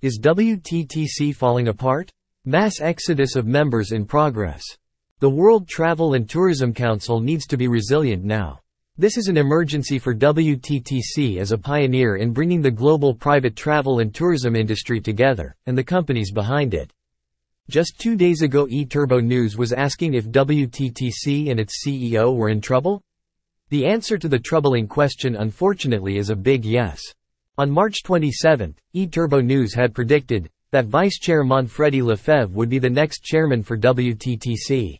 Is WTTC falling apart? Mass exodus of members in progress. The World Travel and Tourism Council needs to be resilient now. This is an emergency for WTTC as a pioneer in bringing the global private travel and tourism industry together, and the companies behind it. Just two days ago eTurbo News was asking if WTTC and its CEO were in trouble? The answer to the troubling question unfortunately is a big yes. On March 27, eTurbo News had predicted that Vice Chair Manfredi Lefebvre would be the next chairman for WTTC.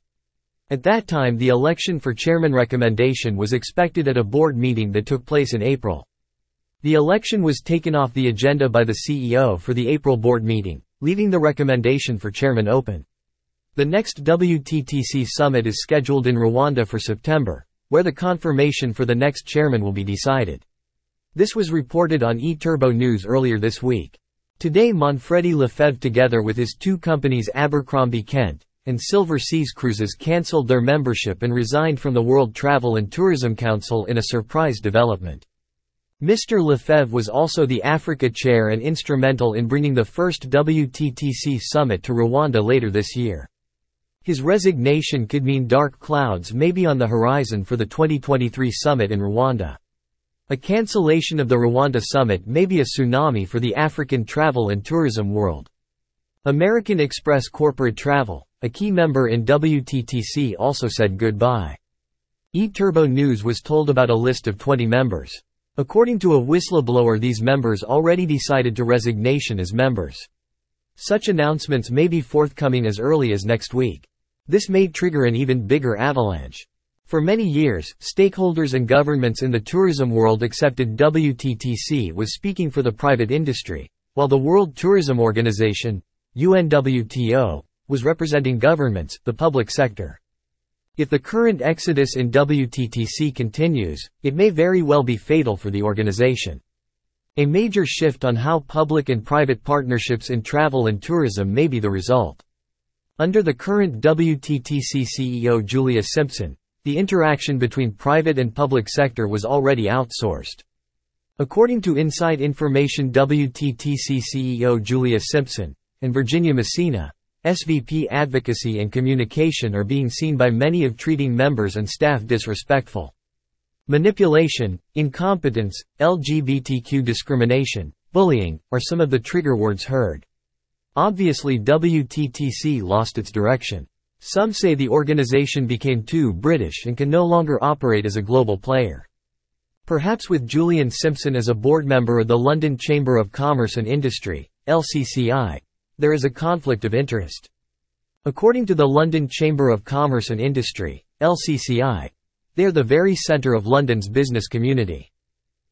At that time the election for chairman recommendation was expected at a board meeting that took place in April. The election was taken off the agenda by the CEO for the April board meeting, leaving the recommendation for chairman open. The next WTTC summit is scheduled in Rwanda for September, where the confirmation for the next chairman will be decided. This was reported on eTurbo News earlier this week. Today Manfredi Lefebvre together with his two companies Abercrombie Kent, and Silver Seas Cruises cancelled their membership and resigned from the World Travel and Tourism Council in a surprise development. Mr. Lefebvre was also the Africa chair and instrumental in bringing the first WTTC summit to Rwanda later this year. His resignation could mean dark clouds may be on the horizon for the 2023 summit in Rwanda. A cancellation of the Rwanda summit may be a tsunami for the African travel and tourism world. American Express Corporate Travel, a key member in WTTC also said goodbye. eTurbo News was told about a list of 20 members. According to a whistleblower these members already decided to resignation as members. Such announcements may be forthcoming as early as next week. This may trigger an even bigger avalanche. For many years, stakeholders and governments in the tourism world accepted WTTC was speaking for the private industry, while the World Tourism Organization, UNWTO, was representing governments, the public sector. If the current exodus in WTTC continues, it may very well be fatal for the organization. A major shift on how public and private partnerships in travel and tourism may be the result. Under the current WTTC CEO Julia Simpson, the interaction between private and public sector was already outsourced. According to Inside Information WTTC CEO Julia Simpson, and Virginia Messina, SVP advocacy and communication are being seen by many of treating members and staff disrespectful. Manipulation, incompetence, LGBTQ discrimination, bullying, are some of the trigger words heard. Obviously WTTC lost its direction. Some say the organization became too British and can no longer operate as a global player. Perhaps with Julia Simpson as a board member of the London Chamber of Commerce and Industry, LCCI, there is a conflict of interest. According to the London Chamber of Commerce and Industry, LCCI, they are the very centre of London's business community.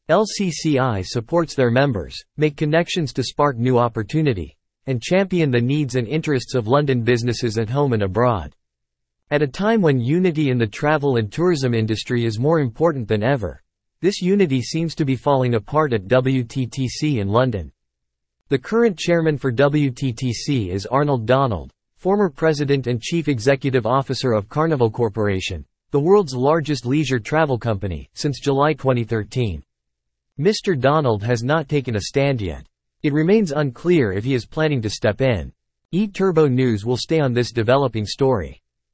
LCCI supports their members, make connections to spark new opportunity, and champion the needs and interests of London businesses at home and abroad. At a time when unity in the travel and tourism industry is more important than ever, this unity seems to be falling apart at WTTC in London. The current chairman for WTTC is Arnold Donald, former president and chief executive officer of Carnival Corporation, the world's largest leisure travel company, since July 2013. Mr. Donald has not taken a stand yet. It remains unclear if he is planning to step in. eTurbo News will stay on this developing story.